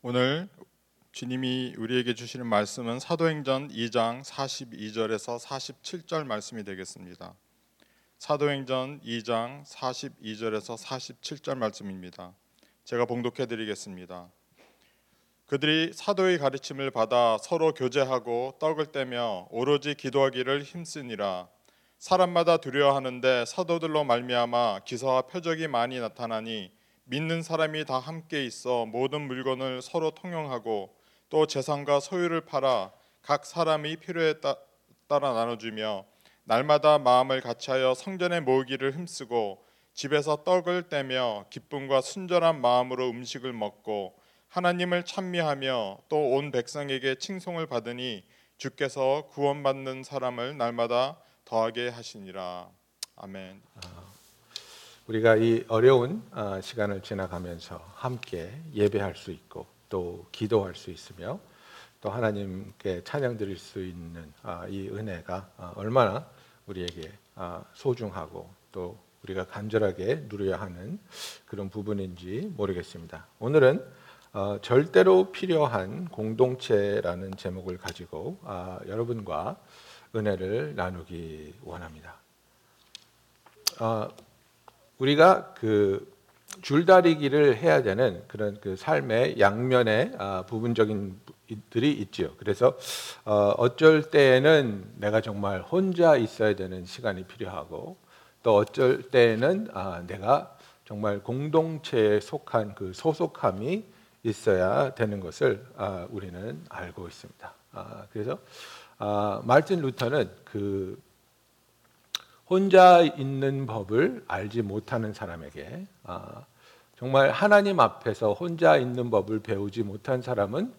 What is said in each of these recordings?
오늘 주님이 우리에게 주시는 말씀은 사도행전 2장 42절에서 47절 말씀이 되겠습니다. 사도행전 2장 42절에서 47절 말씀입니다. 제가 봉독해 드리겠습니다. 그들이 사도의 가르침을 받아 서로 교제하고 떡을 떼며 오로지 기도하기를 힘쓰니라 사람마다 두려워하는데 사도들로 말미암아 기사와 표적이 많이 나타나니 믿는 사람이 다 함께 있어 모든 물건을 서로 통용하고 또 재산과 소유를 팔아 각 사람이 필요에 따, 따라 나눠주며 날마다 마음을 같이하여 성전에 모으기를 힘쓰고 집에서 떡을 떼며 기쁨과 순전한 마음으로 음식을 먹고 하나님을 찬미하며 또 온 백성에게 칭송을 받으니 주께서 구원받는 사람을 날마다 더하게 하시니라. 아멘. 우리가 이 어려운 어, 시간을 지나가면서 함께 예배할 수 있고 또 기도할 수 있으며 또 하나님께 찬양 드릴 수 있는 아, 이 은혜가 아, 얼마나 우리에게 아, 소중하고 또 우리가 간절하게 누려야 하는 그런 부분인지 모르겠습니다. 오늘은 어, 절대로 필요한 공동체라는 제목을 가지고 여러분과 은혜를 나누기 원합니다. 우리가 그 줄다리기를 해야 되는 그런 그 삶의 양면의 아, 부분적인 들이 있죠. 그래서 어, 어쩔 때에는 내가 정말 혼자 있어야 되는 시간이 필요하고 또 어쩔 때에는 아, 내가 정말 공동체에 속한 그 소속함이 있어야 되는 것을 아, 우리는 알고 있습니다. 그래서 말틴 루터는 그 혼자 있는 법을 알지 못하는 사람에게 아, 정말 하나님 앞에서 혼자 있는 법을 배우지 못한 사람은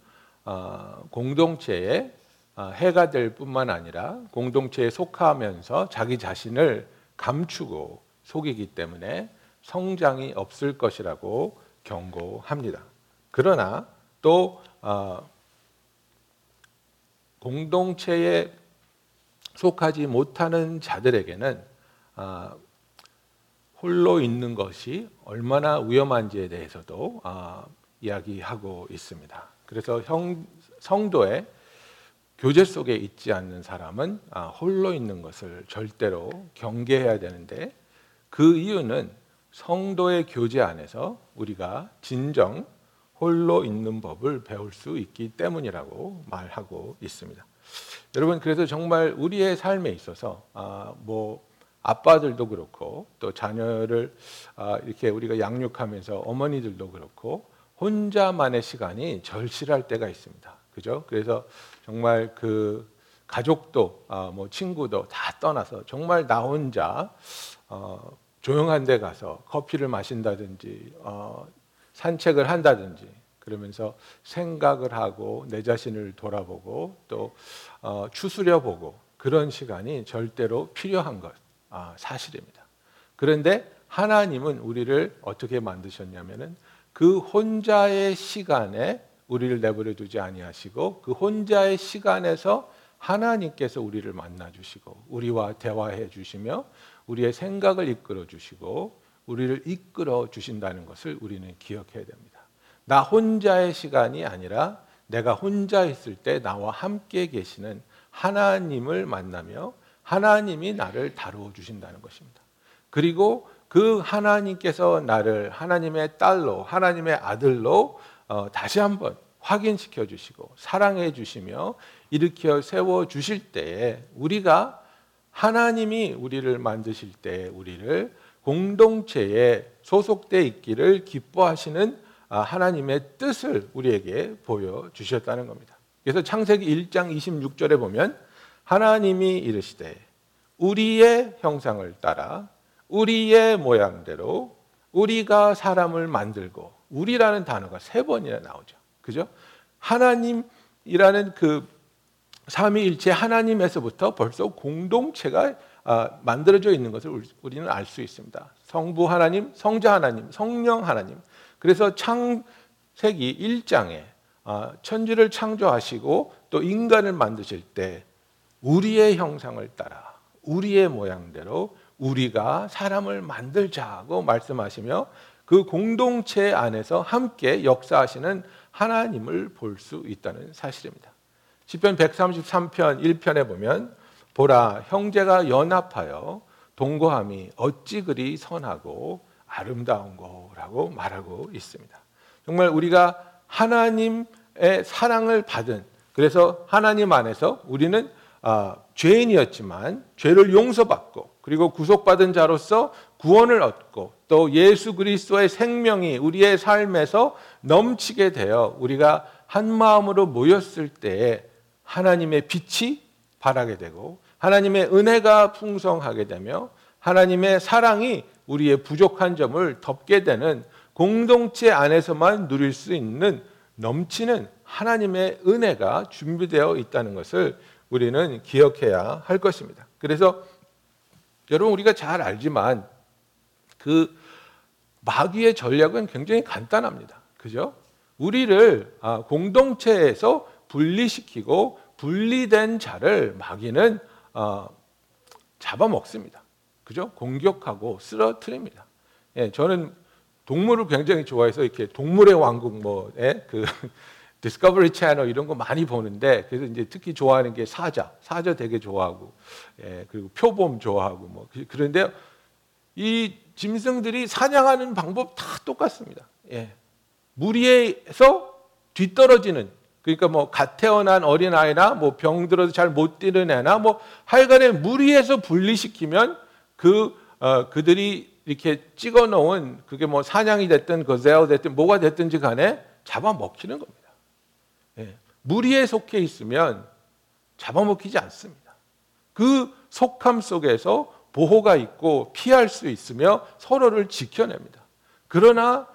아, 공동체에 아, 해가 될 뿐만 아니라 공동체에 속하면서 자기 자신을 감추고 속이기 때문에 성장이 없을 것이라고 경고합니다. 그러나 또 공동체에 속하지 못하는 자들에게는 아, 홀로 있는 것이 얼마나 위험한지에 대해서도 아, 이야기하고 있습니다. 그래서 형, 성도의 교제 속에 있지 않는 사람은 아, 홀로 있는 것을 절대로 경계해야 되는데 그 이유는 성도의 교제 안에서 우리가 진정 홀로 있는 법을 배울 수 있기 때문이라고 말하고 있습니다. 여러분 그래서 정말 우리의 삶에 있어서 아, 뭐 아빠들도 그렇고 또 자녀를 아, 이렇게 우리가 양육하면서 어머니들도 그렇고 혼자만의 시간이 절실할 때가 있습니다. 그죠? 그래서 정말 그 가족도 아, 뭐 친구도 다 떠나서 정말 나 혼자 어, 조용한 데 가서 커피를 마신다든지 어, 산책을 한다든지 그러면서 생각을 하고 내 자신을 돌아보고 또 어, 추스려 보고 그런 시간이 절대로 필요한 것 아, 사실입니다. 그런데 하나님은 우리를 어떻게 만드셨냐면은 그 혼자의 시간에 우리를 내버려 두지 아니하시고 그 혼자의 시간에서 하나님께서 우리를 만나 주시고 우리와 대화해 주시며 우리의 생각을 이끌어 주시고 우리를 이끌어 주신다는 것을 우리는 기억해야 됩니다. 나 혼자의 시간이 아니라 내가 혼자 있을 때 나와 함께 계시는 하나님을 만나며 하나님이 나를 다루어 주신다는 것입니다. 그리고 그 하나님께서 나를 하나님의 딸로 하나님의 아들로 어, 다시 한번 확인시켜 주시고 사랑해 주시며 일으켜 세워 주실 때에 우리가 하나님이 우리를 만드실 때 우리를 공동체에 소속돼 있기를 기뻐하시는 아, 하나님의 뜻을 우리에게 보여 주셨다는 겁니다. 그래서 창세기 1장 26절에 보면 하나님이 이르시되 우리의 형상을 따라 우리의 모양대로 우리가 사람을 만들고 우리라는 단어가 세 번이나 나오죠. 그죠? 하나님이라는 그 삼위일체 하나님에서부터 벌써 공동체가 아, 만들어져 있는 것을 우리는 알 수 있습니다. 성부 하나님, 성자 하나님, 성령 하나님. 그래서 창세기 1장에 아, 천지를 창조하시고 또 인간을 만드실 때 우리의 형상을 따라 우리의 모양대로 우리가 사람을 만들자고 말씀하시며 그 공동체 안에서 함께 역사하시는 하나님을 볼 수 있다는 사실입니다. 시편 133편 1편에 보면 보라 형제가 연합하여 동거함이 어찌 그리 선하고 아름다운 거라고 말하고 있습니다. 정말 우리가 하나님의 사랑을 받은 그래서 하나님 안에서 우리는 아, 죄인이었지만 죄를 용서받고 그리고 구속받은 자로서 구원을 얻고 또 예수 그리스도의 생명이 우리의 삶에서 넘치게 되어 우리가 한 마음으로 모였을 때에 하나님의 빛이 발하게 되고 하나님의 은혜가 풍성하게 되며 하나님의 사랑이 우리의 부족한 점을 덮게 되는 공동체 안에서만 누릴 수 있는 넘치는 하나님의 은혜가 준비되어 있다는 것을 우리는 기억해야 할 것입니다. 그래서 여러분 우리가 잘 알지만 그 마귀의 전략은 굉장히 간단합니다. 그죠? 우리를 아, 공동체에서 분리시키고 분리된 자를 마귀는 어, 잡아먹습니다. 그죠? 공격하고 쓰러뜨립니다. 예, 저는 동물을 굉장히 좋아해서 이렇게 동물의 왕국 뭐그 디스커버리 채널 이런 거 많이 보는데 그래서 이제 특히 좋아하는 게 사자, 사자 되게 좋아하고 예, 그리고 표범 좋아하고 뭐 그- 그런데 이 짐승들이 사냥하는 방법 다 똑같습니다. 예. 무리에서 뒤떨어지는 그러니까 뭐갓 태어난 어린 아이나 뭐 병들어서 잘 못 뛰는 애나 뭐 하여간에 무리에서 분리시키면 그 어, 그들이 이렇게 찍어 놓은 그게 뭐 사냥이 됐든 거제어 됐든 뭐가 됐든지 간에 잡아 먹히는 겁니다. 예. 무리에 속해 있으면 잡아먹히지 않습니다. 그 속함 속에서 보호가 있고 피할 수 있으며 서로를 지켜냅니다. 그러나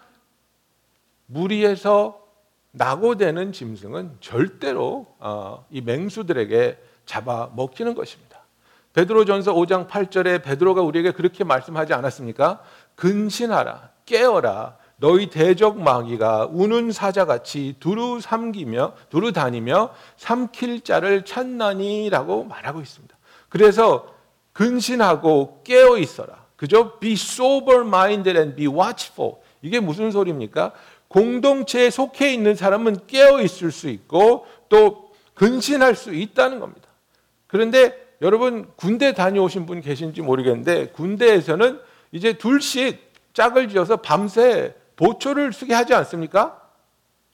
무리에서 낙오되는 짐승은 절대로 어, 이 맹수들에게 잡아 먹히는 것입니다. 베드로전서 5장 8절에 베드로가 우리에게 그렇게 말씀하지 않았습니까? 근신하라 깨어라 너희 대적 마귀가 우는 사자같이 두루 삼기며 두루 다니며 삼킬 자를 찾나니라고 말하고 있습니다. 그래서 근신하고 깨어 있어라. 그죠? Be sober minded and be watchful. 이게 무슨 소리입니까? 공동체에 속해 있는 사람은 깨어 있을 수 있고 또 근신할 수 있다는 겁니다. 그런데 여러분 군대 다녀오신 분 계신지 모르겠는데 군대에서는 이제 둘씩 짝을 지어서 밤새 보초를 쓰게 하지 않습니까?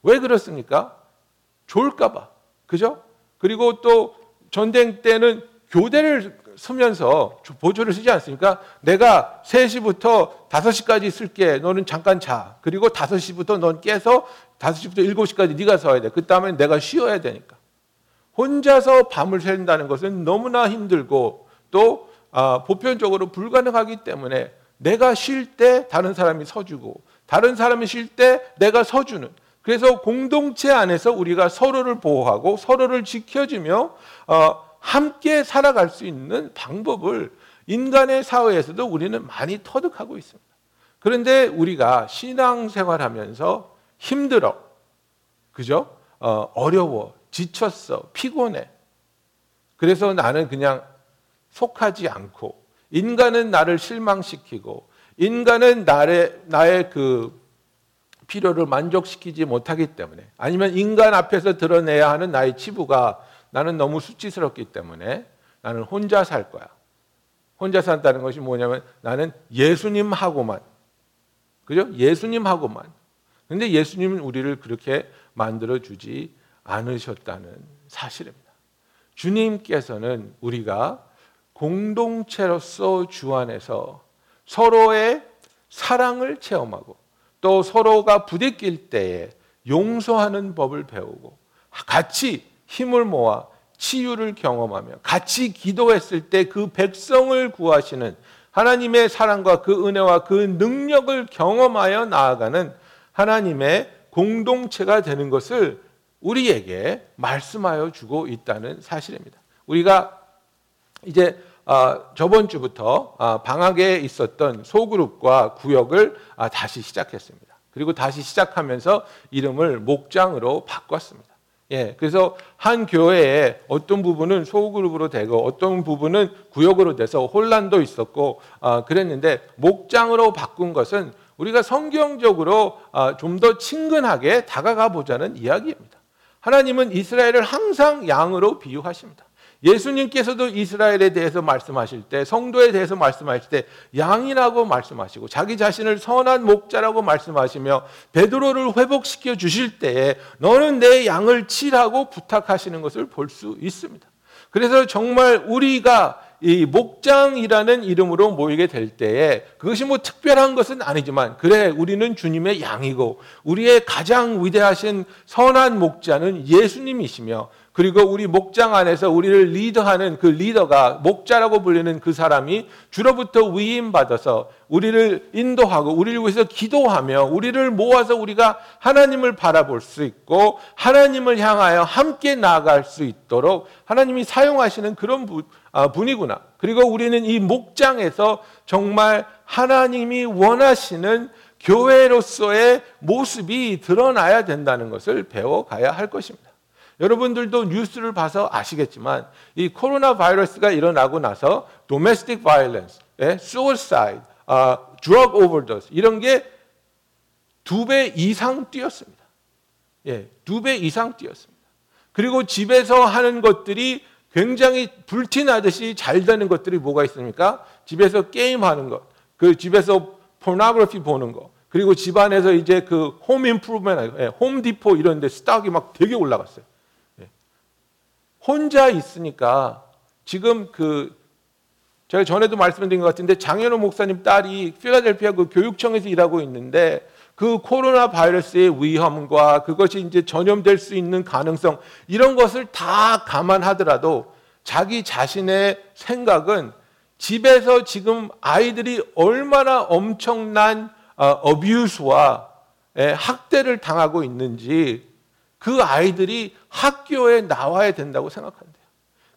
왜 그렇습니까? 좋을까봐. 그죠? 그리고 또 전쟁 때는 교대를 쓰면서 보조를 쓰지 않습니까? 내가 3시부터 5시까지 쓸게. 너는 잠깐 자. 그리고 5시부터 넌 깨서 5시부터 7시까지 네가 서야 돼. 그 다음에 내가 쉬어야 되니까. 혼자서 밤을 샌다는 것은 너무나 힘들고 또 아, 보편적으로 불가능하기 때문에 내가 쉴 때 다른 사람이 서주고 다른 사람이 쉴 때 내가 서주는 그래서 공동체 안에서 우리가 서로를 보호하고 서로를 지켜주며 어, 함께 살아갈 수 있는 방법을 인간의 사회에서도 우리는 많이 터득하고 있습니다. 그런데 우리가 신앙생활하면서 힘들어, 그죠? 어, 어려워, 지쳤어, 피곤해. 그래서 나는 그냥 속하지 않고 인간은 나를 실망시키고 인간은 나의 나의 그 필요를 만족시키지 못하기 때문에 아니면 인간 앞에서 드러내야 하는 나의 치부가 나는 너무 수치스럽기 때문에 나는 혼자 살 거야. 혼자 산다는 것이 뭐냐면 나는 예수님하고만 그죠? 예수님하고만. 근데 예수님은 우리를 그렇게 만들어 주지 않으셨다는 사실입니다. 주님께서는 우리가 공동체로서 주 안에서 서로의 사랑을 체험하고 또 서로가 부대낄 때에 용서하는 법을 배우고 같이 힘을 모아 치유를 경험하며 같이 기도했을 때 그 백성을 구하시는 하나님의 사랑과 그 은혜와 그 능력을 경험하여 나아가는 하나님의 공동체가 되는 것을 우리에게 말씀하여 주고 있다는 사실입니다. 우리가 이제 아, 저번 주부터 아, 방학에 있었던 소그룹과 구역을 아, 다시 시작했습니다. 그리고 다시 시작하면서 이름을 목장으로 바꿨습니다. 예, 그래서 한 교회에 어떤 부분은 소그룹으로 되고 어떤 부분은 구역으로 돼서 혼란도 있었고 아, 그랬는데 목장으로 바꾼 것은 우리가 성경적으로 아, 좀더 친근하게 다가가 보자는 이야기입니다. 하나님은 이스라엘을 항상 양으로 비유하십니다. 예수님께서도 이스라엘에 대해서 말씀하실 때, 성도에 대해서 말씀하실 때 양이라고 말씀하시고 자기 자신을 선한 목자라고 말씀하시며 베드로를 회복시켜 주실 때에 너는 내 양을 치라고 부탁하시는 것을 볼 수 있습니다. 그래서 정말 우리가 이 목장이라는 이름으로 모이게 될 때에 그것이 뭐 특별한 것은 아니지만 그래 우리는 주님의 양이고 우리의 가장 위대하신 선한 목자는 예수님이시며 그리고 우리 목장 안에서 우리를 리더하는 그 리더가 목자라고 불리는 그 사람이 주로부터 위임 받아서 우리를 인도하고 우리를 위해서 기도하며 우리를 모아서 우리가 하나님을 바라볼 수 있고 하나님을 향하여 함께 나아갈 수 있도록 하나님이 사용하시는 그런 아, 분이구나. 그리고 우리는 이 목장에서 정말 하나님이 원하시는 교회로서의 모습이 드러나야 된다는 것을 배워가야 할 것입니다. 여러분들도 뉴스를 봐서 아시겠지만 이 코로나 바이러스가 일어나고 나서 violence, 예, suicide, 아, drug overdose 이런 게 두 배 이상 뛰었습니다. 예, 두 배 이상 뛰었습니다. 그리고 집에서 하는 것들이 굉장히 불티나듯이 잘 되는 것들이 뭐가 있습니까? 집에서 게임하는 것, 그 집에서 pornography 보는 거, 그리고 집안에서 이제 그 home improvement, 예, 홈디포 이런 데 stock이 막 되게 올라갔어요. 예. 혼자 있으니까 지금 그 제가 전에도 말씀드린 것 같은데 장현호 목사님 딸이 필라델피아 그 교육청에서 일하고 있는데 그 코로나 바이러스의 위험과 그것이 이제 전염될 수 있는 가능성 이런 것을 다 감안하더라도 자기 자신의 생각은 집에서 지금 아이들이 얼마나 엄청난 어뷰스와 학대를 당하고 있는지 그 아이들이 학교에 나와야 된다고 생각한대요.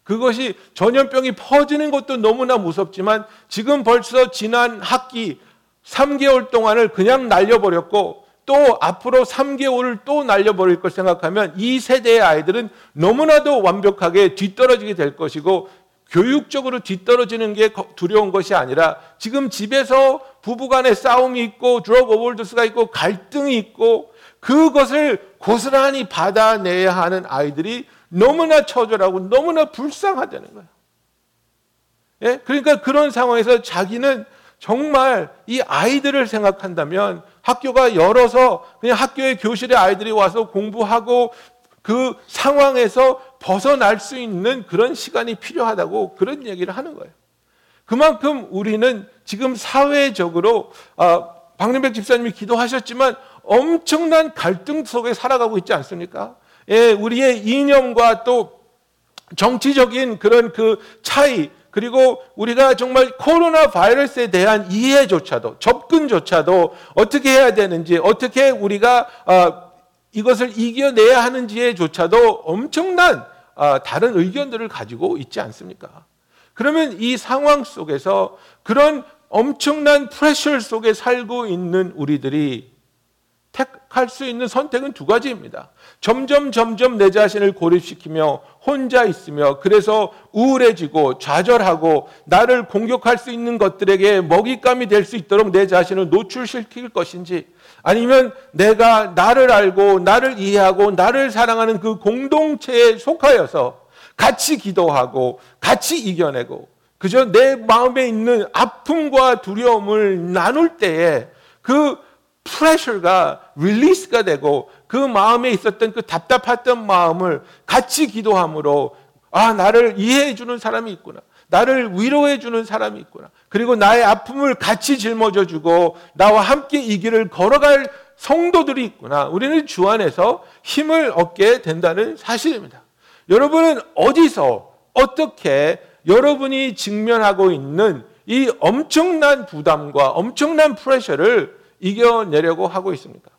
그것이 전염병이 퍼지는 것도 너무나 무섭지만 지금 벌써 지난 학기 3개월 동안을 그냥 날려버렸고 또 앞으로 3개월을 또 날려버릴 걸 생각하면 이 세대의 아이들은 너무나도 완벽하게 뒤떨어지게 될 것이고 교육적으로 뒤떨어지는 게 두려운 것이 아니라 지금 집에서 부부간의 싸움이 있고 드럭 오버도스가 있고 갈등이 있고 그것을 고스란히 받아내야 하는 아이들이 너무나 처절하고 너무나 불쌍하다는 거예요. 예? 그러니까 그런 상황에서 자기는 정말 이 아이들을 생각한다면 학교가 열어서 그냥 학교의 교실에 아이들이 와서 공부하고 그 상황에서 벗어날 수 있는 그런 시간이 필요하다고 그런 얘기를 하는 거예요. 그만큼 우리는 지금 사회적으로 아, 박림백 집사님이 기도하셨지만 엄청난 갈등 속에 살아가고 있지 않습니까? 예, 우리의 이념과 또 정치적인 그런 그 차이 그리고 우리가 정말 코로나 바이러스에 대한 이해조차도 접근조차도 어떻게 해야 되는지 어떻게 우리가 어, 이것을 이겨내야 하는지에조차도 엄청난 어, 다른 의견들을 가지고 있지 않습니까? 그러면 이 상황 속에서 그런 엄청난 프레셔 속에 살고 있는 우리들이 택 할 수 있는 선택은 두 가지입니다. 점점 점점 내 자신을 고립시키며 혼자 있으며 그래서 우울해지고 좌절하고 나를 공격할 수 있는 것들에게 먹잇감이 될 수 있도록 내 자신을 노출시킬 것인지 아니면 내가 나를 알고 나를 이해하고 나를 사랑하는 그 공동체에 속하여서 같이 기도하고 같이 이겨내고 그저 내 마음에 있는 아픔과 두려움을 나눌 때에 그 프레셔가 릴리스가 되고 그 마음에 있었던 그 답답했던 마음을 같이 기도함으로 아 나를 이해해 주는 사람이 있구나. 나를 위로해 주는 사람이 있구나. 그리고 나의 아픔을 같이 짊어져 주고 나와 함께 이 길을 걸어갈 성도들이 있구나. 우리는 주 안에서 힘을 얻게 된다는 사실입니다. 여러분은 어디서 어떻게 여러분이 직면하고 있는 이 엄청난 부담과 엄청난 프레셔를 이겨내려고 하고 있습니까?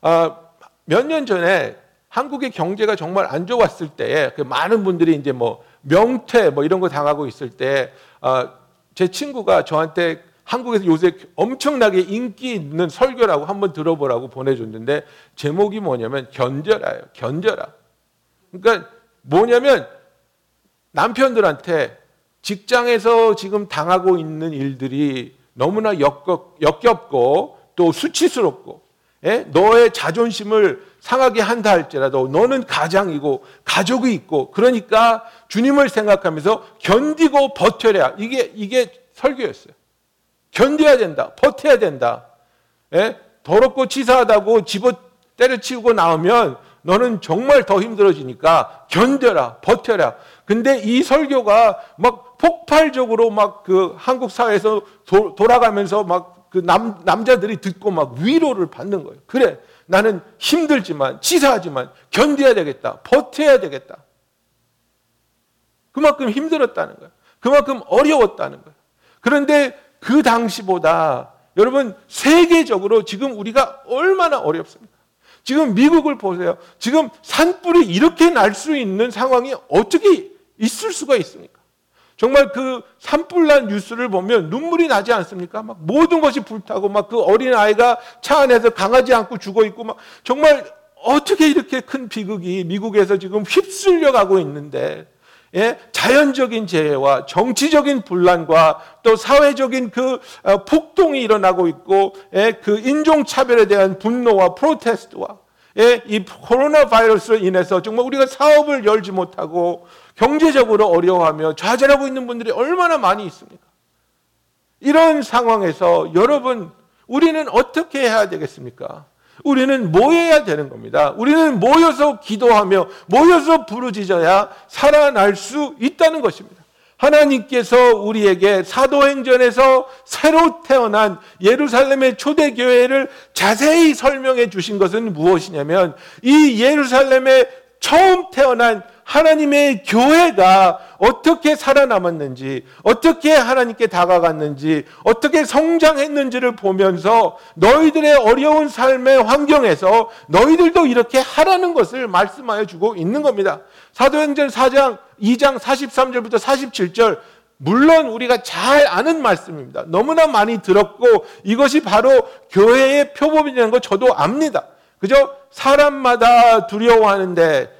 아, 몇 년 전에 한국의 경제가 정말 안 좋았을 때에 그 많은 분들이 이제 뭐 명퇴 뭐 이런 거 당하고 있을 때, 아, 제 친구가 저한테 한국에서 요새 엄청나게 인기 있는 설교라고 한번 들어보라고 보내줬는데 제목이 뭐냐면 견뎌라요. 견뎌라. 그러니까 뭐냐면 남편들한테 직장에서 지금 당하고 있는 일들이 너무나 역겹, 역겹고 또 수치스럽고 예? 너의 자존심을 상하게 한다 할지라도 너는 가장이고 가족이 있고 그러니까 주님을 생각하면서 견디고 버텨야 이게 이게 설교였어요. 견뎌야 된다. 버텨야 된다. 예? 더럽고 치사하다고 집어 때려치우고 나오면 너는 정말 더 힘들어지니까 견뎌라, 버텨라. 근데 이 설교가 막 폭발적으로 막 그 한국 사회에서 도, 돌아가면서 막 그 남, 남자들이 듣고 막 위로를 받는 거예요. 그래, 나는 힘들지만, 치사하지만 견뎌야 되겠다. 버텨야 되겠다. 그만큼 힘들었다는 거예요. 그만큼 어려웠다는 거예요. 그런데 그 당시보다 여러분 세계적으로 지금 우리가 얼마나 어렵습니까? 지금 미국을 보세요. 지금 산불이 이렇게 날 수 있는 상황이 어떻게 있을 수가 있습니까? 정말 그 산불난 뉴스를 보면 눈물이 나지 않습니까? 막 모든 것이 불타고 막 그 어린 아이가 차 안에서 강아지 안고 죽어 있고 막 정말 어떻게 이렇게 큰 비극이 미국에서 지금 휩쓸려 가고 있는데 예? 자연적인 재해와 정치적인 분란과 또 사회적인 그 어, 폭동이 일어나고 있고 예? 그 인종 차별에 대한 분노와 프로테스트와 예? 이 코로나 바이러스로 인해서 정말 우리가 사업을 열지 못하고 경제적으로 어려워하며 좌절하고 있는 분들이 얼마나 많이 있습니까? 이런 상황에서 여러분 우리는 어떻게 해야 되겠습니까? 우리는 모여야 되는 겁니다. 우리는 모여서 기도하며 모여서 부르짖어야 살아날 수 있다는 것입니다. 하나님께서 우리에게 사도행전에서 새로 태어난 예루살렘의 초대교회를 자세히 설명해 주신 것은 무엇이냐면 이 예루살렘에 처음 태어난 하나님의 교회가 어떻게 살아남았는지, 어떻게 하나님께 다가갔는지, 어떻게 성장했는지를 보면서 너희들의 어려운 삶의 환경에서 너희들도 이렇게 하라는 것을 말씀하여 주고 있는 겁니다. 사도행전 4장, 2장 43절부터 47절, 물론 우리가 잘 아는 말씀입니다. 너무나 많이 들었고 이것이 바로 교회의 표범이라는 거 저도 압니다. 그죠? 사람마다 두려워하는데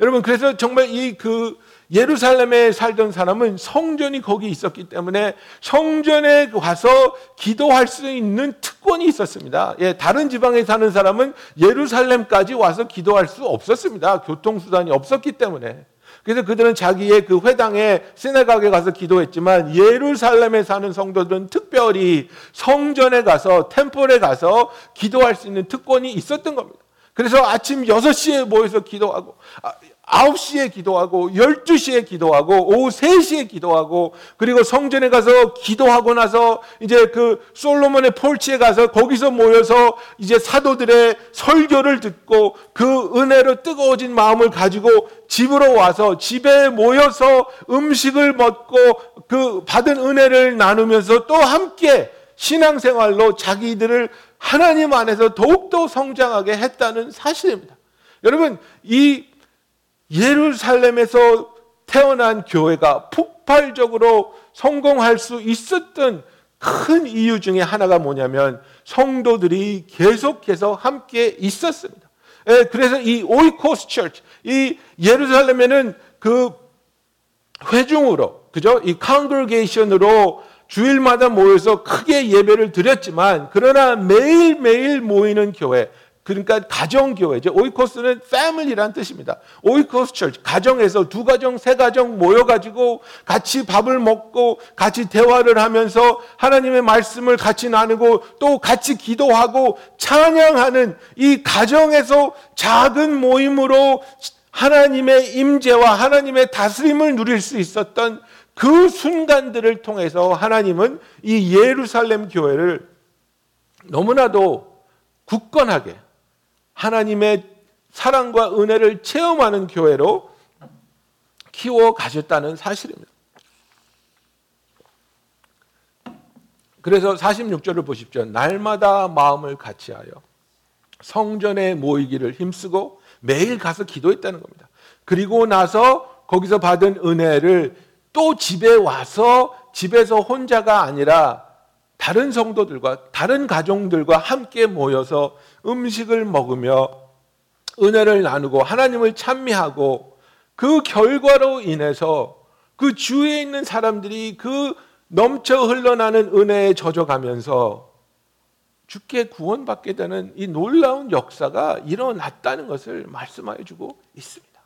여러분 그래서 정말 이 그 예루살렘에 살던 사람은 성전이 거기 있었기 때문에 성전에 와서 기도할 수 있는 특권이 있었습니다. 예, 다른 지방에 사는 사람은 예루살렘까지 와서 기도할 수 없었습니다. 교통수단이 없었기 때문에. 그래서 그들은 자기의 그 회당에 시내각에 가서 기도했지만 예루살렘에 사는 성도들은 특별히 성전에 가서 템플에 가서 기도할 수 있는 특권이 있었던 겁니다. 그래서 아침 6시에 모여서 기도하고 9시에 아, 기도하고 12시에 기도하고 오후 3시에 기도하고 그리고 성전에 가서 기도하고 나서 이제 그 솔로몬의 폴치에 가서 거기서 모여서 이제 사도들의 설교를 듣고 그 은혜로 뜨거워진 마음을 가지고 집으로 와서 집에 모여서 음식을 먹고 그 받은 은혜를 나누면서 또 함께 신앙생활로 자기들을 하나님 안에서 더욱더 성장하게 했다는 사실입니다. 여러분, 이 예루살렘에서 태어난 교회가 폭발적으로 성공할 수 있었던 큰 이유 중에 하나가 뭐냐면 성도들이 계속해서 함께 있었습니다. 예, 그래서 이 오이코스 처치, 이 예루살렘에는 그 회중으로, 그죠? 이 congregation으로 주일마다 모여서 크게 예배를 드렸지만 그러나 매일매일 모이는 교회 그러니까 가정교회죠. oikos는 family란 뜻입니다. oikos church. 가정에서 두 가정, 세 가정 모여가지고 같이 밥을 먹고 같이 대화를 하면서 하나님의 말씀을 같이 나누고 또 같이 기도하고 찬양하는 이 가정에서 작은 모임으로 하나님의 임재와 하나님의 다스림을 누릴 수 있었던 그 순간들을 통해서 하나님은 이 예루살렘 교회를 너무나도 굳건하게 하나님의 사랑과 은혜를 체험하는 교회로 키워 가셨다는 사실입니다. 그래서 46절을 보십시오. 날마다 마음을 같이하여 성전에 모이기를 힘쓰고 매일 가서 기도했다는 겁니다. 그리고 나서 거기서 받은 은혜를 또 집에 와서 집에서 혼자가 아니라 다른 성도들과 다른 가족들과 함께 모여서 음식을 먹으며 은혜를 나누고 하나님을 찬미하고 그 결과로 인해서 그 주위에 있는 사람들이 그 넘쳐 흘러나는 은혜에 젖어가면서 주께 구원받게 되는 이 놀라운 역사가 일어났다는 것을 말씀하여 주고 있습니다.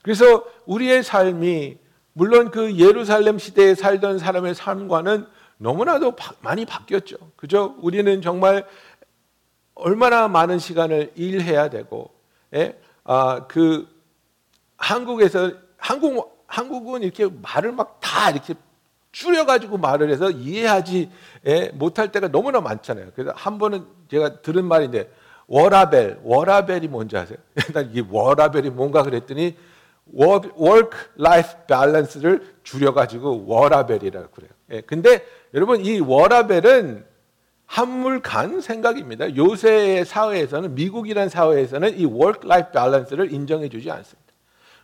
그래서 우리의 삶이 물론 그 예루살렘 시대에 살던 사람의 삶과는 너무나도 바, 많이 바뀌었죠. 그죠? 우리는 정말 얼마나 많은 시간을 일해야 되고, 예? 아, 그 한국에서 한국 한국은 이렇게 말을 막 다 이렇게 줄여가지고 말을 해서 이해하지 예, 못할 때가 너무나 많잖아요. 그래서 한 번은 제가 들은 말인데 워라벨, 워라벨이 뭔지 아세요? 난 이게 워라벨이 뭔가 그랬더니 work life balance를 줄여가지고 워라벨이라고 그래요. 예, 근데 여러분 이 워라벨은 한물간 생각입니다. 요새의 사회에서는 미국이라는 사회에서는 이 work life balance를 인정해주지 않습니다.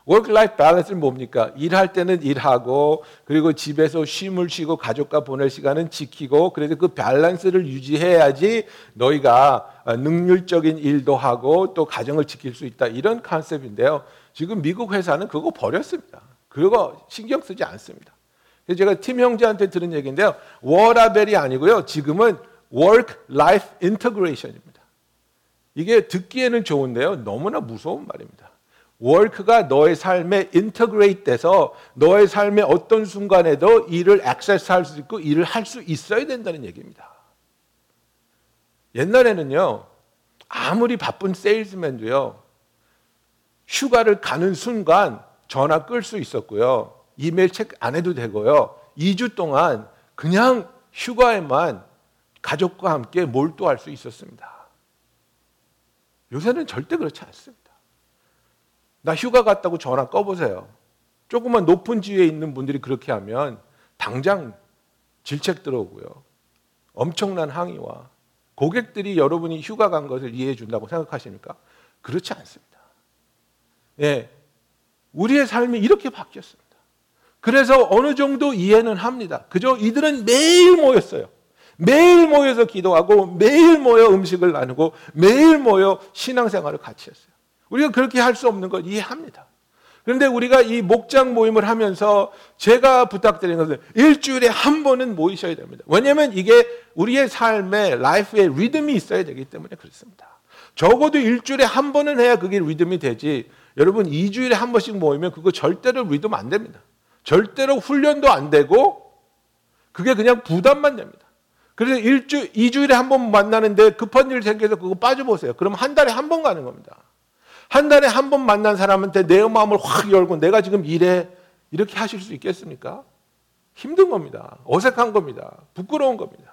life balance는 뭡니까? 일할 때는 일하고 그리고 집에서 쉼을 쉬고 가족과 보낼 시간은 지키고 그래서 그 밸런스를 유지해야지 너희가 능률적인 일도 하고 또 가정을 지킬 수 있다 이런 컨셉인데요. 지금 미국 회사는 그거 버렸습니다. 그거 신경 쓰지 않습니다. 그래서 제가 팀 형제한테 들은 얘기인데요. 워라밸이 아니고요. 지금은 work life integration입니다. 이게 듣기에는 좋은데요. 너무나 무서운 말입니다. work가 너의 삶에 integrate 돼서 너의 삶의 어떤 순간에도 일을 access할 수 있고 일을 할 수 있어야 된다는 얘기입니다. 옛날에는요. 아무리 바쁜 세일즈맨도요. 휴가를 가는 순간 전화 끌 수 있었고요. 이메일 체크 안 해도 되고요. 2주 동안 그냥 휴가에만 가족과 함께 몰두할 수 있었습니다. 요새는 절대 그렇지 않습니다. 나 휴가 갔다고 전화 꺼보세요. 조금만 높은 지위에 있는 분들이 그렇게 하면 당장 질책 들어오고요. 엄청난 항의와 고객들이 여러분이 휴가 간 것을 이해해 준다고 생각하십니까? 그렇지 않습니다. 예. 우리의 삶이 이렇게 바뀌었습니다. 그래서 어느 정도 이해는 합니다. 그저 이들은 매일 모였어요. 매일 모여서 기도하고 매일 모여 음식을 나누고 매일 모여 신앙생활을 같이 했어요. 우리가 그렇게 할 수 없는 걸 이해합니다. 그런데 우리가 이 목장 모임을 하면서 제가 부탁드리는 것은 일주일에 한 번은 모이셔야 됩니다. 왜냐하면 이게 우리의 삶에 라이프에 리듬이 있어야 되기 때문에 그렇습니다. 적어도 일주일에 한 번은 해야 그게 리듬이 되지. 여러분 2주일에 한 번씩 모이면 그거 절대로 리듬 안 됩니다. 절대로 훈련도 안 되고 그게 그냥 부담만 됩니다. 그래서 일주 2주일에 한 번 만나는데 급한 일 생겨서 그거 빠져보세요. 그럼 한 달에 한 번 가는 겁니다. 한 달에 한 번 만난 사람한테 내 마음을 확 열고 내가 지금 이래 이렇게 하실 수 있겠습니까? 힘든 겁니다. 어색한 겁니다. 부끄러운 겁니다.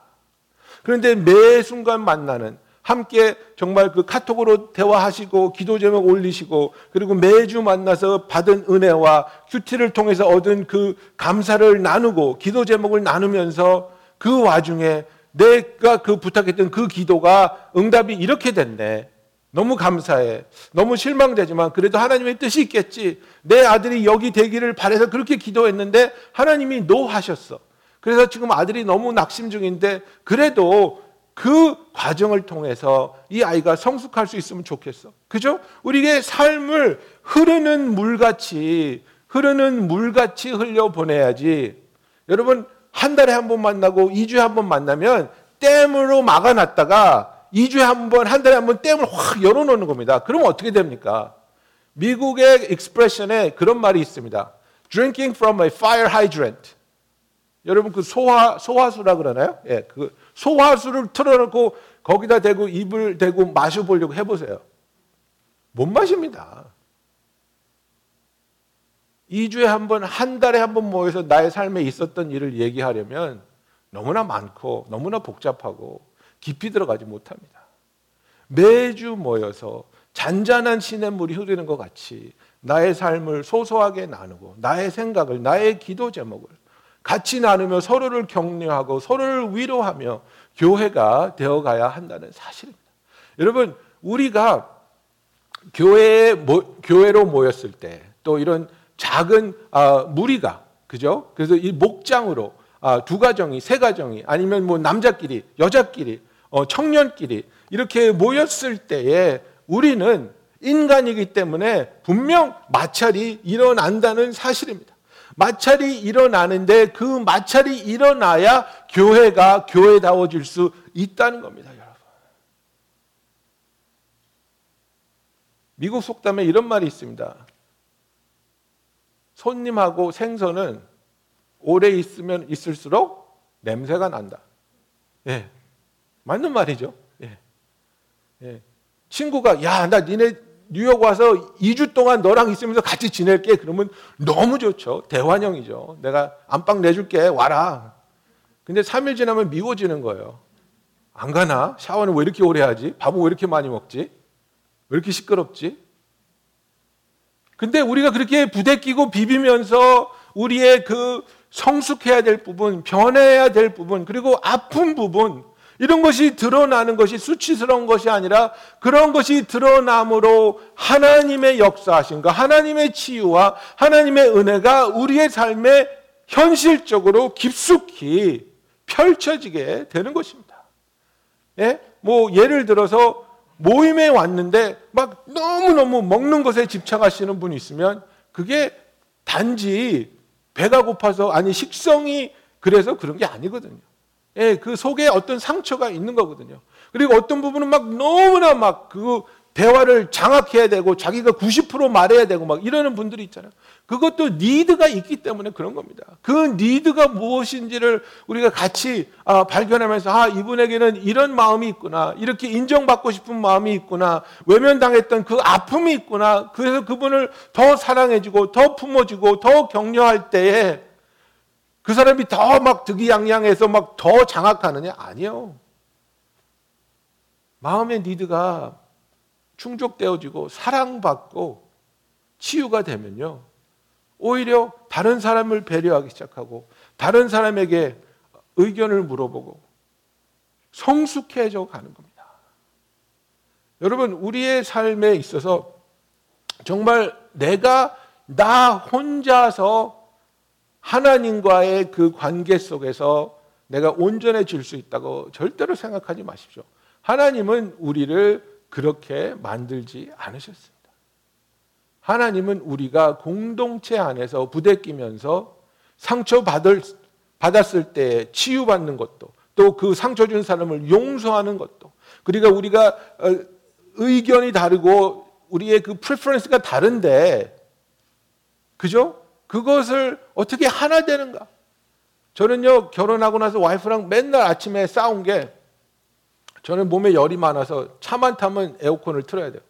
그런데 매 순간 만나는 함께 정말 그 카톡으로 대화하시고 기도 제목 올리시고 그리고 매주 만나서 받은 은혜와 큐티를 통해서 얻은 그 감사를 나누고 기도 제목을 나누면서 그 와중에 내가 그 부탁했던 그 기도가 응답이 이렇게 됐네. 너무 감사해. 너무 실망되지만 그래도 하나님의 뜻이 있겠지. 내 아들이 여기 되기를 바래서 그렇게 기도했는데 하나님이 노 하셨어. 그래서 지금 아들이 너무 낙심 중인데 그래도 그 과정을 통해서 이 아이가 성숙할 수 있으면 좋겠어. 그죠? 우리의 삶을 흐르는 물같이 흐르는 물같이 흘려 보내야지. 여러분 한 달에 한 번 만나고 2주에 한 번 만나면 댐으로 막아놨다가 2주에 한 번, 한 달에 한 번 댐을 확 열어놓는 겁니다. 그러면 어떻게 됩니까? 미국의 expression에 그런 말이 있습니다. Drinking from a fire hydrant. 여러분 그 소화 소화수라 그러나요? 예, 그 소화수를 틀어놓고 거기다 대고 입을 대고 마셔보려고 해보세요. 못 마십니다. 2주에 한 번, 한 달에 한 번 모여서 나의 삶에 있었던 일을 얘기하려면 너무나 많고 너무나 복잡하고 깊이 들어가지 못합니다. 매주 모여서 잔잔한 시냇물이 흐르는 것 같이 나의 삶을 소소하게 나누고 나의 생각을 나의 기도 제목을 같이 나누며 서로를 격려하고 서로를 위로하며 교회가 되어가야 한다는 사실입니다. 여러분 우리가 교회에 모, 교회로 모였을 때 또 이런 작은 아, 무리가 그죠? 그래서 이 목장으로 아, 두 가정이 세 가정이 아니면 뭐 남자끼리 여자끼리 어, 청년끼리 이렇게 모였을 때에 우리는 인간이기 때문에 분명 마찰이 일어난다는 사실입니다. 마찰이 일어나는데 그 마찰이 일어나야 교회가 교회다워질 수 있다는 겁니다, 여러분. 미국 속담에 이런 말이 있습니다. 손님하고 생선은 오래 있으면 있을수록 냄새가 난다. 예. 맞는 말이죠. 예. 예. 친구가 야, 나 니네 뉴욕 와서 2주 동안 너랑 있으면서 같이 지낼게. 그러면 너무 좋죠. 대환영이죠. 내가 안방 내줄게. 와라. 근데 3일 지나면 미워지는 거예요. 안 가나? 샤워는 왜 이렇게 오래 하지? 밥은 왜 이렇게 많이 먹지? 왜 이렇게 시끄럽지? 근데 우리가 그렇게 부대끼고 비비면서 우리의 그 성숙해야 될 부분, 변해야 될 부분, 그리고 아픈 부분, 이런 것이 드러나는 것이 수치스러운 것이 아니라 그런 것이 드러남으로 하나님의 역사하신가, 하나님의 치유와 하나님의 은혜가 우리의 삶에 현실적으로 깊숙이 펼쳐지게 되는 것입니다. 예? 뭐 예를 들어서 모임에 왔는데 막 너무너무 먹는 것에 집착하시는 분이 있으면 그게 단지 배가 고파서 아니 식성이 그래서 그런 게 아니거든요. 예, 그 속에 어떤 상처가 있는 거거든요. 그리고 어떤 부분은 막 너무나 막 그 대화를 장악해야 되고 자기가 90% 말해야 되고 막 이러는 분들이 있잖아요. 그것도 니드가 있기 때문에 그런 겁니다. 그 니드가 무엇인지를 우리가 같이 아, 발견하면서 아, 이분에게는 이런 마음이 있구나. 이렇게 인정받고 싶은 마음이 있구나. 외면당했던 그 아픔이 있구나. 그래서 그분을 더 사랑해주고 더 품어주고 더 격려할 때에 그 사람이 더 막 득이양양해서 막 더 장악하느냐? 아니요. 마음의 니드가 충족되어지고 사랑받고 치유가 되면요. 오히려 다른 사람을 배려하기 시작하고 다른 사람에게 의견을 물어보고 성숙해져 가는 겁니다. 여러분, 우리의 삶에 있어서 정말 내가 나 혼자서 하나님과의 그 관계 속에서 내가 온전해질 수 있다고 절대로 생각하지 마십시오. 하나님은 우리를 그렇게 만들지 않으셨습니다. 하나님은 우리가 공동체 안에서 부대끼면서 상처 받을, 받았을 때 치유받는 것도 또 그 상처 준 사람을 용서하는 것도 그리고 우리가 어, 의견이 다르고 우리의 그 preference가 다른데 그죠? 그것을 어떻게 하나 되는가? 저는요 결혼하고 나서 와이프랑 맨날 아침에 싸운 게 저는 몸에 열이 많아서 차만 타면 에어컨을 틀어야 돼요.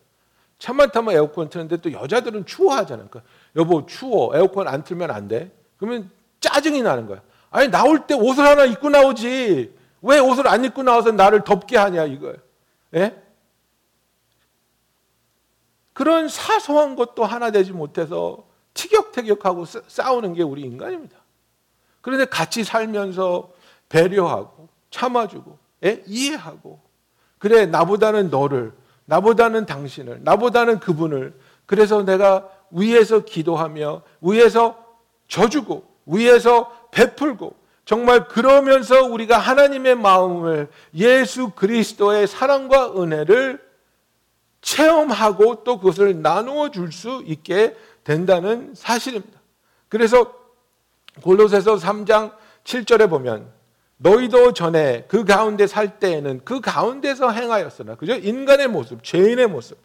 차만 타면 에어컨 트는데 또 여자들은 추워하잖아요. 그러니까 여보 추워 에어컨 안 틀면 안 돼. 그러면 짜증이 나는 거야. 아니 나올 때 옷을 하나 입고 나오지 왜 옷을 안 입고 나와서 나를 덥게 하냐 이거예요. 예? 그런 사소한 것도 하나 되지 못해서 티격태격하고 싸우는 게 우리 인간입니다. 그런데 같이 살면서 배려하고 참아주고 예? 이해하고 그래 나보다는 너를 나보다는 당신을 나보다는 그분을 그래서 내가 위에서 기도하며 위에서 져주고 위에서 베풀고 정말 그러면서 우리가 하나님의 마음을 예수 그리스도의 사랑과 은혜를 체험하고 또 그것을 나누어 줄 수 있게 된다는 사실입니다. 그래서 골로새서 3장 7절에 보면 너희도 전에 그 가운데 살 때에는 그 가운데서 행하였으나 그죠? 인간의 모습, 죄인의 모습.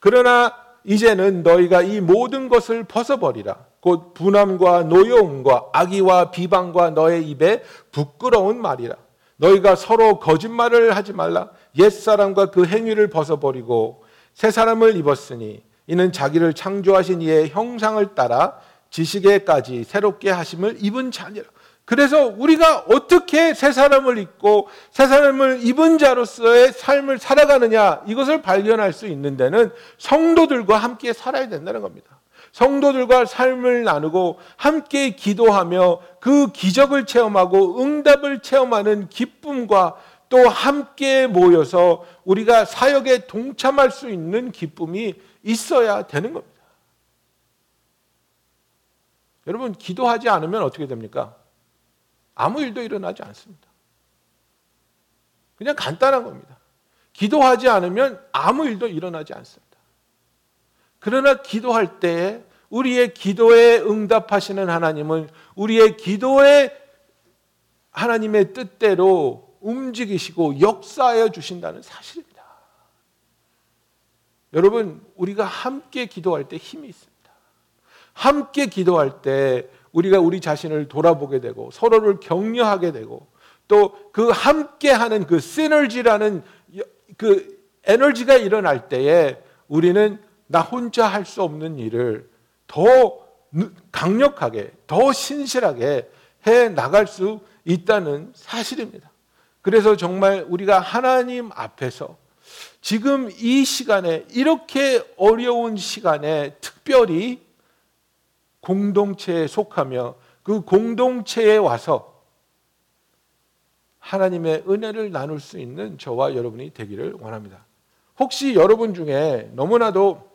그러나 이제는 너희가 이 모든 것을 벗어버리라. 곧 분함과 노여움과 악의와 비방과 너의 입에 부끄러운 말이라. 너희가 서로 거짓말을 하지 말라. 옛 사람과 그 행위를 벗어버리고 새 사람을 입었으니 이는 자기를 창조하신 이의 형상을 따라 지식에까지 새롭게 하심을 입은 자니라. 그래서 우리가 어떻게 새 사람을 입고 새 사람을 입은 자로서의 삶을 살아가느냐 이것을 발견할 수 있는 데는 성도들과 함께 살아야 된다는 겁니다. 성도들과 삶을 나누고 함께 기도하며 그 기적을 체험하고 응답을 체험하는 기쁨과 또 함께 모여서 우리가 사역에 동참할 수 있는 기쁨이 있어야 되는 겁니다. 여러분, 기도하지 않으면 어떻게 됩니까? 아무 일도 일어나지 않습니다. 그냥 간단한 겁니다. 기도하지 않으면 아무 일도 일어나지 않습니다. 그러나 기도할 때 우리의 기도에 응답하시는 하나님은 우리의 기도에 하나님의 뜻대로 움직이시고 역사하여 주신다는 사실입니다. 여러분, 우리가 함께 기도할 때 힘이 있습니다. 함께 기도할 때 우리가 우리 자신을 돌아보게 되고 서로를 격려하게 되고 또 그 함께 하는 그 시너지라는 그 에너지가 일어날 때에 우리는 나 혼자 할 수 없는 일을 더 강력하게, 더 신실하게 해 나갈 수 있다는 사실입니다. 그래서 정말 우리가 하나님 앞에서 지금 이 시간에 이렇게 어려운 시간에 특별히 공동체에 속하며 그 공동체에 와서 하나님의 은혜를 나눌 수 있는 저와 여러분이 되기를 원합니다. 혹시 여러분 중에 너무나도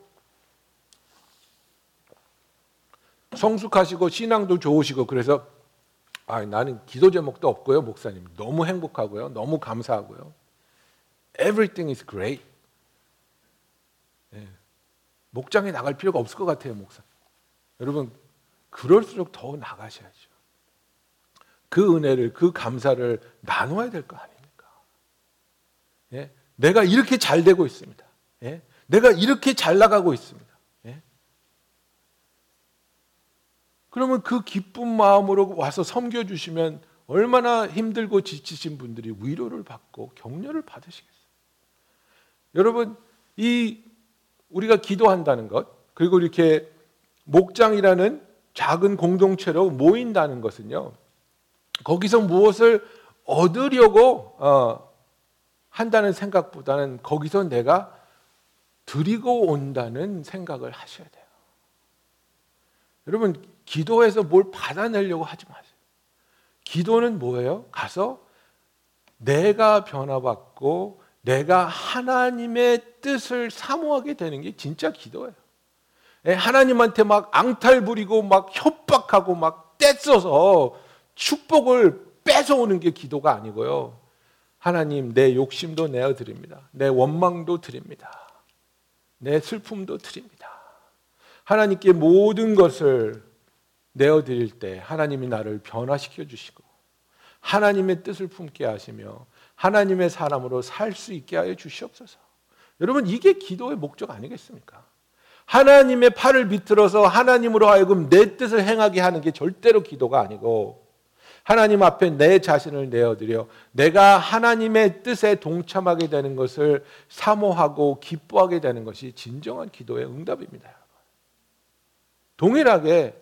성숙하시고 신앙도 좋으시고 그래서 아, 나는 기도 제목도 없고요, 목사님. 너무 행복하고요. 너무 감사하고요. Everything is great. 예. 목장에 나갈 필요가 없을 것 같아요, 목사. 여러분, 그럴수록 더 나가셔야죠. 그 은혜를, 그 감사를 나눠야 될 거 아닙니까? 예? 내가 이렇게 잘 되고 있습니다. 예? 내가 이렇게 잘 나가고 있습니다. 예? 그러면 그 기쁜 마음으로 와서 섬겨주시면 얼마나 힘들고 지치신 분들이 위로를 받고 격려를 받으시겠어요. 여러분, 이 우리가 기도한다는 것, 그리고 이렇게 목장이라는 작은 공동체로 모인다는 것은요. 거기서 무엇을 얻으려고 어, 한다는 생각보다는 거기서 내가 드리고 온다는 생각을 하셔야 돼요. 여러분, 기도해서 뭘 받아내려고 하지 마세요. 기도는 뭐예요? 가서 내가 변화받고 내가 하나님의 뜻을 사모하게 되는 게 진짜 기도예요. 예, 하나님한테 막 앙탈 부리고 막 협박하고 막 떼써서 축복을 뺏어오는 게 기도가 아니고요. 하나님 내 욕심도 내어 드립니다. 내 원망도 드립니다. 내 슬픔도 드립니다. 하나님께 모든 것을 내어 드릴 때 하나님이 나를 변화시켜 주시고 하나님의 뜻을 품게 하시며 하나님의 사람으로 살 수 있게 하여 주시옵소서. 여러분 이게 기도의 목적 아니겠습니까? 하나님의 팔을 비틀어서 하나님으로 하여금 내 뜻을 행하게 하는 게 절대로 기도가 아니고 하나님 앞에 내 자신을 내어드려 내가 하나님의 뜻에 동참하게 되는 것을 사모하고 기뻐하게 되는 것이 진정한 기도의 응답입니다. 동일하게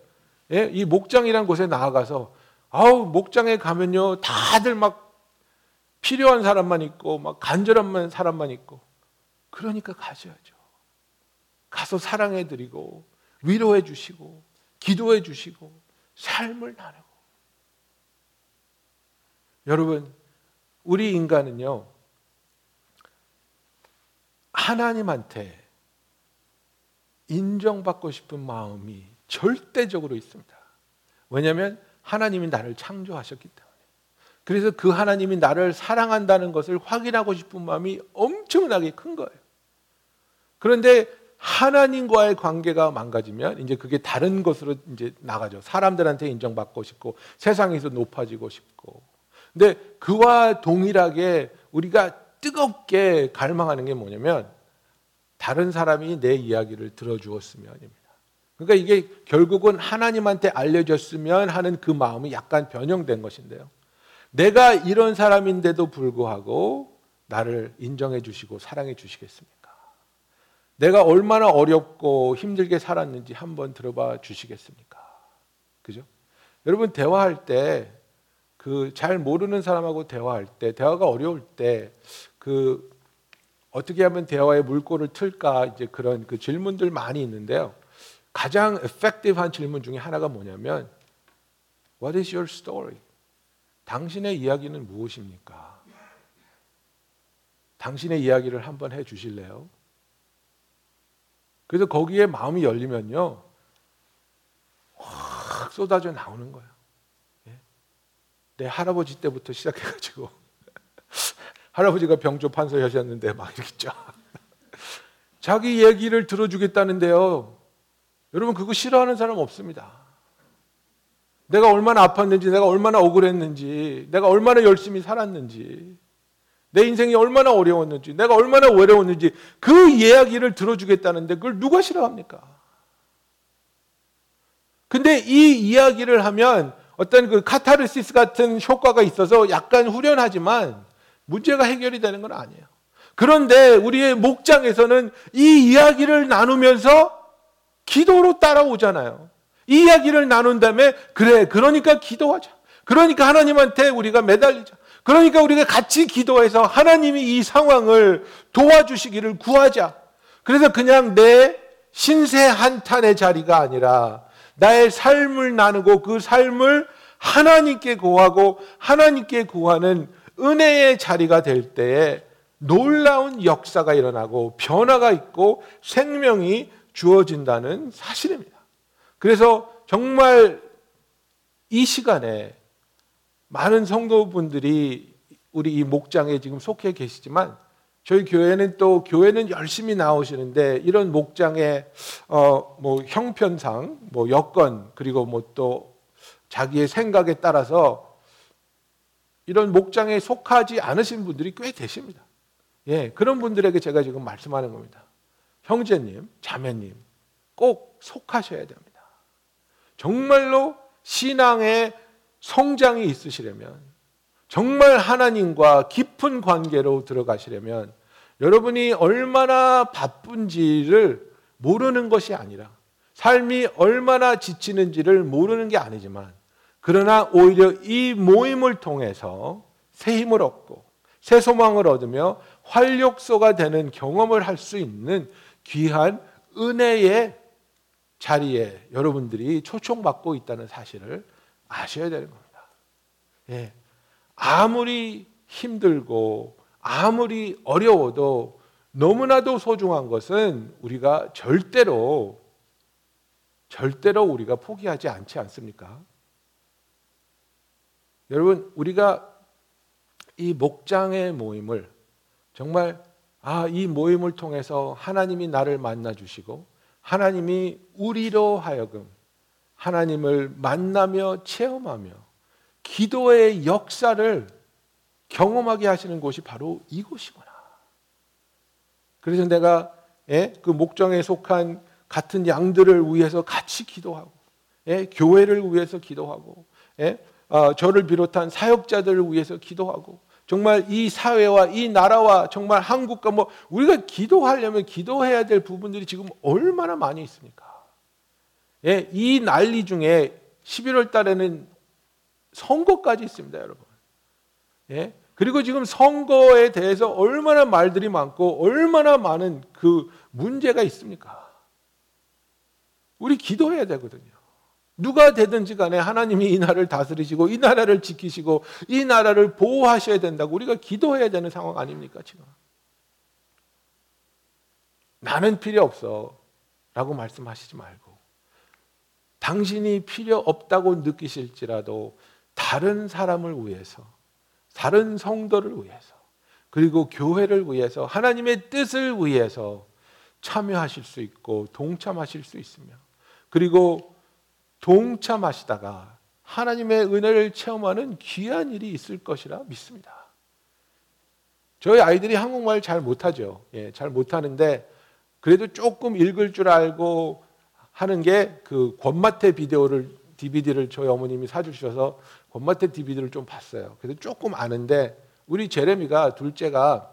예, 이 목장이라는 곳에 나아가서 아우 목장에 가면요 다들 막 필요한 사람만 있고 막 간절한 사람만 있고 그러니까 가셔야죠. 가서 사랑해 드리고 위로해 주시고 기도해 주시고 삶을 나누고 여러분 우리 인간은요 하나님한테 인정받고 싶은 마음이 절대적으로 있습니다. 왜냐하면 하나님이 나를 창조하셨기 때문에. 그래서 그 하나님이 나를 사랑한다는 것을 확인하고 싶은 마음이 엄청나게 큰 거예요. 그런데 하나님과의 관계가 망가지면 이제 그게 다른 것으로 이제 나가죠. 사람들한테 인정받고 싶고 세상에서 높아지고 싶고. 근데 그와 동일하게 우리가 뜨겁게 갈망하는 게 뭐냐면 다른 사람이 내 이야기를 들어주었으면입니다. 그러니까 이게 결국은 하나님한테 알려졌으면 하는 그 마음이 약간 변형된 것인데요. 내가 이런 사람인데도 불구하고 나를 인정해 주시고 사랑해 주시겠습니까? 내가 얼마나 어렵고 힘들게 살았는지 한번 들어봐 주시겠습니까? 그죠? 여러분 대화할 때 그 잘 모르는 사람하고 대화할 때 대화가 어려울 때 그 어떻게 하면 대화의 물꼬를 틀까 이제 그런 그 질문들 많이 있는데요. 가장 effective한 질문 중에 하나가 뭐냐면 What is your story? 당신의 이야기는 무엇입니까? 당신의 이야기를 한번 해 주실래요? 그래서 거기에 마음이 열리면요. 확 쏟아져 나오는 거예요. 예? 내 할아버지 때부터 시작해가지고 할아버지가 병조 판서하셨는데 막 이렇게 쫙 자기 얘기를 들어주겠다는데요. 여러분 그거 싫어하는 사람 없습니다. 내가 얼마나 아팠는지, 내가 얼마나 억울했는지, 내가 얼마나 열심히 살았는지, 내 인생이 얼마나 어려웠는지, 내가 얼마나 외로웠는지 그 이야기를 들어주겠다는데 그걸 누가 싫어합니까? 근데 이 이야기를 하면 어떤 그 카타르시스 같은 효과가 있어서 약간 후련하지만 문제가 해결이 되는 건 아니에요. 그런데 우리의 목장에서는 이 이야기를 나누면서 기도로 따라오잖아요. 이 이야기를 나눈 다음에 그래 그러니까 기도하자. 그러니까 하나님한테 우리가 매달리자. 그러니까 우리가 같이 기도해서 하나님이 이 상황을 도와주시기를 구하자. 그래서 그냥 내 신세 한탄의 자리가 아니라 나의 삶을 나누고 그 삶을 하나님께 구하고 하나님께 구하는 은혜의 자리가 될 때에 놀라운 역사가 일어나고 변화가 있고 생명이 주어진다는 사실입니다. 그래서 정말 이 시간에 많은 성도분들이 우리 이 목장에 지금 속해 계시지만 저희 교회는 또 교회는 열심히 나오시는데 이런 목장의 어 뭐 형편상 뭐 여건 그리고 뭐 또 자기의 생각에 따라서 이런 목장에 속하지 않으신 분들이 꽤 되십니다. 예, 그런 분들에게 제가 지금 말씀하는 겁니다. 형제님, 자매님, 꼭 속하셔야 됩니다. 정말로 신앙의 성장이 있으시려면, 정말 하나님과 깊은 관계로 들어가시려면, 여러분이 얼마나 바쁜지를 모르는 것이 아니라, 삶이 얼마나 지치는지를 모르는 게 아니지만, 그러나 오히려 이 모임을 통해서 새 힘을 얻고, 새 소망을 얻으며 활력소가 되는 경험을 할 수 있는 귀한 은혜의 자리에 여러분들이 초청받고 있다는 사실을 아셔야 되는 겁니다. 예. 아무리 힘들고 아무리 어려워도 너무나도 소중한 것은 우리가 절대로 절대로 우리가 포기하지 않지 않습니까? 여러분 우리가 이 목장의 모임을 정말 아, 이 모임을 통해서 하나님이 나를 만나 주시고 하나님이 우리로 하여금 하나님을 만나며 체험하며 기도의 역사를 경험하게 하시는 곳이 바로 이곳이구나. 그래서 내가 예, 그 목장에 속한 같은 양들을 위해서 같이 기도하고 예, 교회를 위해서 기도하고 예, 어, 저를 비롯한 사역자들을 위해서 기도하고 정말 이 사회와 이 나라와 정말 한국과 뭐 우리가 기도하려면 기도해야 될 부분들이 지금 얼마나 많이 있습니까? 예, 이 난리 중에 11월 달에는 선거까지 있습니다, 여러분. 예? 그리고 지금 선거에 대해서 얼마나 말들이 많고 얼마나 많은 그 문제가 있습니까? 우리 기도해야 되거든요. 누가 되든지 간에 하나님이 이 나라를 다스리시고 이 나라를 지키시고 이 나라를 보호하셔야 된다고 우리가 기도해야 되는 상황 아닙니까, 지금? 나는 필요 없어. 라고 말씀하시지 말고 당신이 필요 없다고 느끼실지라도 다른 사람을 위해서 다른 성도를 위해서 그리고 교회를 위해서 하나님의 뜻을 위해서 참여하실 수 있고 동참하실 수 있으며 그리고 동참하시다가 하나님의 은혜를 체험하는 귀한 일이 있을 것이라 믿습니다. 저희 아이들이 한국말 잘 못하죠. 예, 잘 못하는데 그래도 조금 읽을 줄 알고 하는 게 그 권마태 비디오를 DVD를 저희 어머님이 사주셔서 권마태 DVD를 좀 봤어요. 그래서 조금 아는데 우리 제레미가 둘째가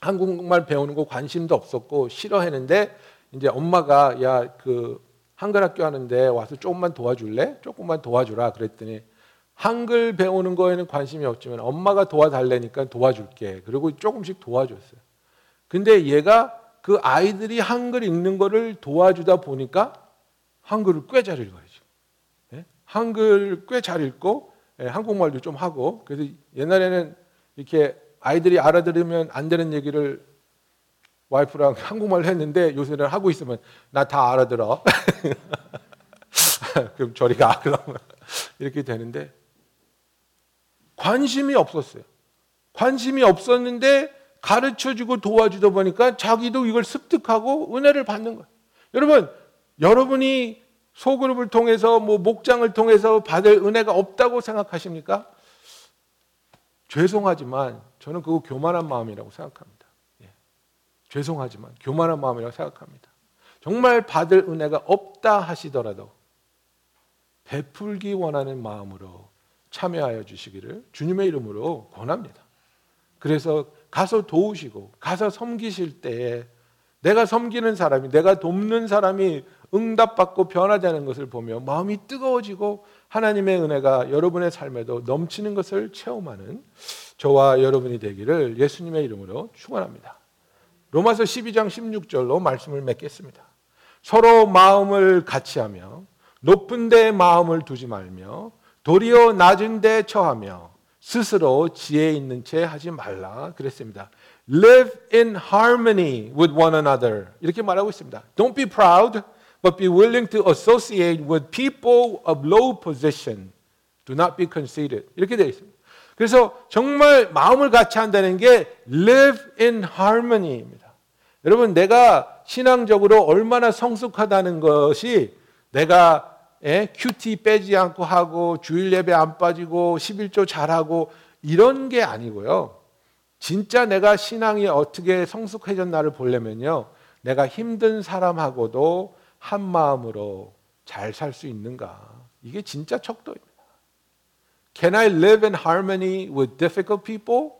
한국말 배우는 거 관심도 없었고 싫어했는데 이제 엄마가 야 그 한글 학교 하는데 와서 조금만 도와줄래? 조금만 도와주라 그랬더니 한글 배우는 거에는 관심이 없지만 엄마가 도와달래니까 도와줄게. 그리고 조금씩 도와줬어요. 근데 얘가 그 아이들이 한글 읽는 거를 도와주다 보니까 한글을 꽤 잘 읽어요. 예? 한글 꽤 잘 읽고 예, 한국말도 좀 하고 그래서 옛날에는 이렇게 아이들이 알아들으면 안 되는 얘기를 와이프랑 한국말로 했는데 요새는 하고 있으면 나 다 알아들어. 그럼 저리 가 그러면 이렇게 되는데 관심이 없었어요. 관심이 없었는데 가르쳐 주고 도와주다 보니까 자기도 이걸 습득하고 은혜를 받는 거예요. 여러분, 여러분이 소그룹을 통해서 뭐 목장을 통해서 받을 은혜가 없다고 생각하십니까? 죄송하지만 저는 그거 교만한 마음이라고 생각합니다. 예. 죄송하지만 교만한 마음이라고 생각합니다. 정말 받을 은혜가 없다 하시더라도 베풀기 원하는 마음으로 참여하여 주시기를 주님의 이름으로 권합니다. 그래서 가서 도우시고 가서 섬기실 때에 내가 섬기는 사람이 내가 돕는 사람이 응답받고 변화되는 것을 보며 마음이 뜨거워지고 하나님의 은혜가 여러분의 삶에도 넘치는 것을 체험하는 저와 여러분이 되기를 예수님의 이름으로 축원합니다. 로마서 12장 16절로 말씀을 맺겠습니다. 서로 마음을 같이 하며 높은 데 마음을 두지 말며 도리어 낮은 데 처하며 스스로 지혜 있는 채 하지 말라 그랬습니다. Live in harmony with one another. 이렇게 말하고 있습니다. Don't be proud, but be willing to associate with people of low position. Do not be conceited. 이렇게 되어 있습니다. 그래서 정말 마음을 같이 한다는 게 live in harmony입니다. 여러분, 내가 신앙적으로 얼마나 성숙하다는 것이 내가 예, 큐티 빼지 않고 하고 주일 예배 안 빠지고 11조 잘하고 이런 게 아니고요. 진짜 내가 신앙이 어떻게 성숙해졌나를 보려면요. 내가 힘든 사람하고도 한 마음으로 잘 살 수 있는가. 이게 진짜 척도입니다. Can I live in harmony with difficult people?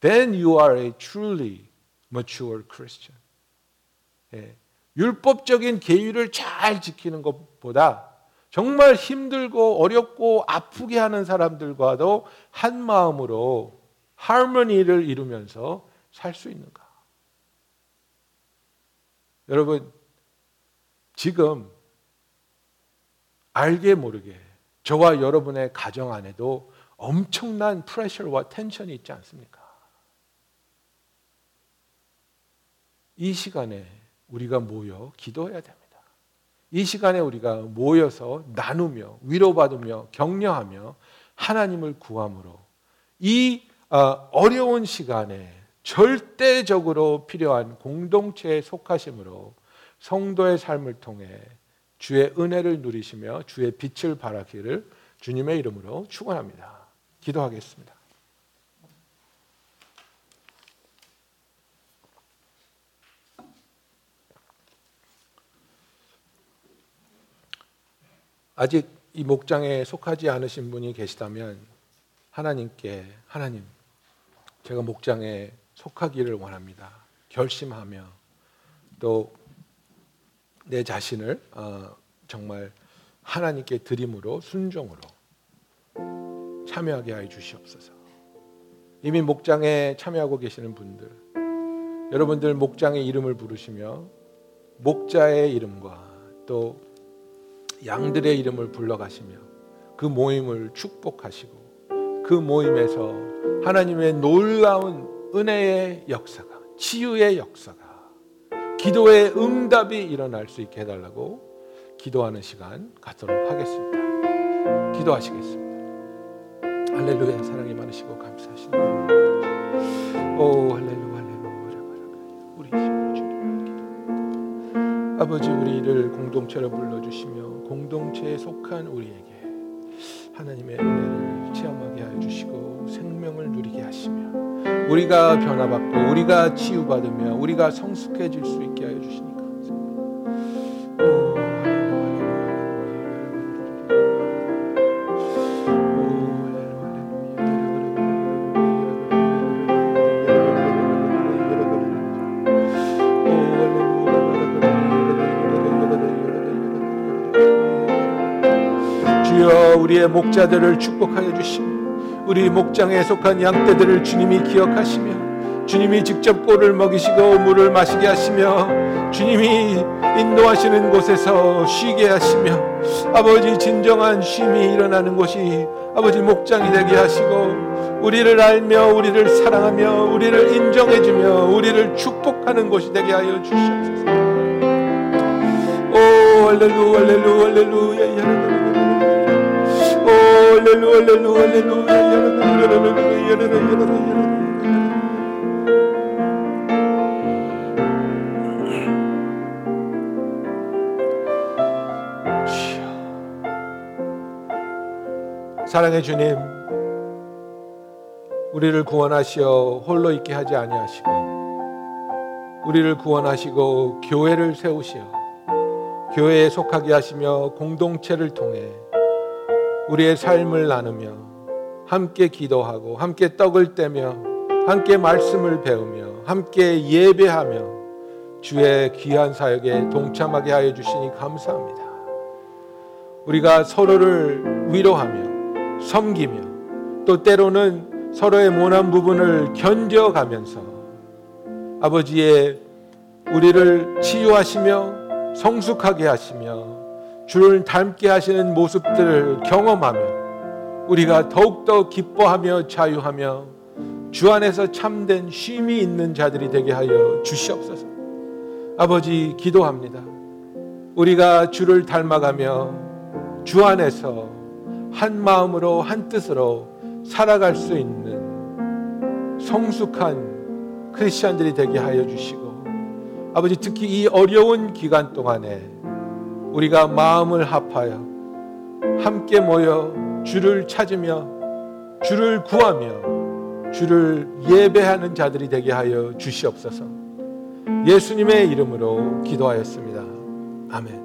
Then you are a truly mature Christian. 예. 율법적인 계율을 잘 지키는 것보다 정말 힘들고 어렵고 아프게 하는 사람들과도 한 마음으로 하모니를 이루면서 살 수 있는가? 여러분, 지금 알게 모르게 저와 여러분의 가정 안에도 엄청난 프레셔와 텐션이 있지 않습니까? 이 시간에 우리가 모여 기도해야 됩니다. 이 시간에 우리가 모여서 나누며 위로받으며 격려하며 하나님을 구함으로 이 어, 어려운 시간에 절대적으로 필요한 공동체에 속하심으로 성도의 삶을 통해 주의 은혜를 누리시며 주의 빛을 발하기를 주님의 이름으로 축원합니다. 기도하겠습니다. 아직 이 목장에 속하지 않으신 분이 계시다면 하나님께 하나님 제가 목장에 속하기를 원합니다. 결심하며 또 내 자신을 어, 정말 하나님께 드림으로 순종으로 참여하게 하여 주시옵소서. 이미 목장에 참여하고 계시는 분들, 여러분들 목장의 이름을 부르시며 목자의 이름과 또 양들의 이름을 불러가시며 그 모임을 축복하시고 그 모임에서 하나님의 놀라운 은혜의 역사가 치유의 역사가 기도의 응답이 일어날 수 있게 해달라고 기도하는 시간 갖도록 하겠습니다. 기도하시겠습니다. 할렐루야 사랑이 많으시고 감사하시네. 오 할렐루야 아버지 우리를 공동체로 불러주시며 공동체에 속한 우리에게 하나님의 은혜를 체험하게 하여 주시고 생명을 누리게 하시며 우리가 변화받고 우리가 치유받으며 우리가 성숙해질 수 있게 하여 주시니 우리의 목자들을 축복하여 주시며 우리 목장에 속한 양떼들을 주님이 기억하시며 주님이 직접 꼴을 먹이시고 물을 마시게 하시며 주님이 인도하시는 곳에서 쉬게 하시며 아버지 진정한 쉼이 일어나는 곳이 아버지 목장이 되게 하시고 우리를 알며 우리를 사랑하며 우리를 인정해주며 우리를 축복하는 곳이 되게 하여 주시옵소서. 오 할렐루 할렐루 할렐루야. 오 할렐루 할렐루 할렐루야 야라라라라라라 야라라라라라라. 사랑의 주님, 우리를 구원하시어 홀로 있게 하지 아니하시고, 우리를 구원하시고 교회를 세우시어 교회에 속하게 하시며 공동체를 통해 우리의 삶을 나누며 함께 기도하고 함께 떡을 떼며 함께 말씀을 배우며 함께 예배하며 주의 귀한 사역에 동참하게 하여 주시니 감사합니다. 우리가 서로를 위로하며 섬기며 또 때로는 서로의 모난 부분을 견뎌가면서 아버지의 우리를 치유하시며 성숙하게 하시며 주를 닮게 하시는 모습들을 경험하며 우리가 더욱더 기뻐하며 자유하며 주 안에서 참된 쉼이 있는 자들이 되게 하여 주시옵소서. 아버지 기도합니다. 우리가 주를 닮아가며 주 안에서 한 마음으로 한 뜻으로 살아갈 수 있는 성숙한 크리스천들이 되게 하여 주시고 아버지 특히 이 어려운 기간 동안에 우리가 마음을 합하여 함께 모여 주를 찾으며 주를 구하며 주를 예배하는 자들이 되게 하여 주시옵소서. 예수님의 이름으로 기도하였습니다. 아멘.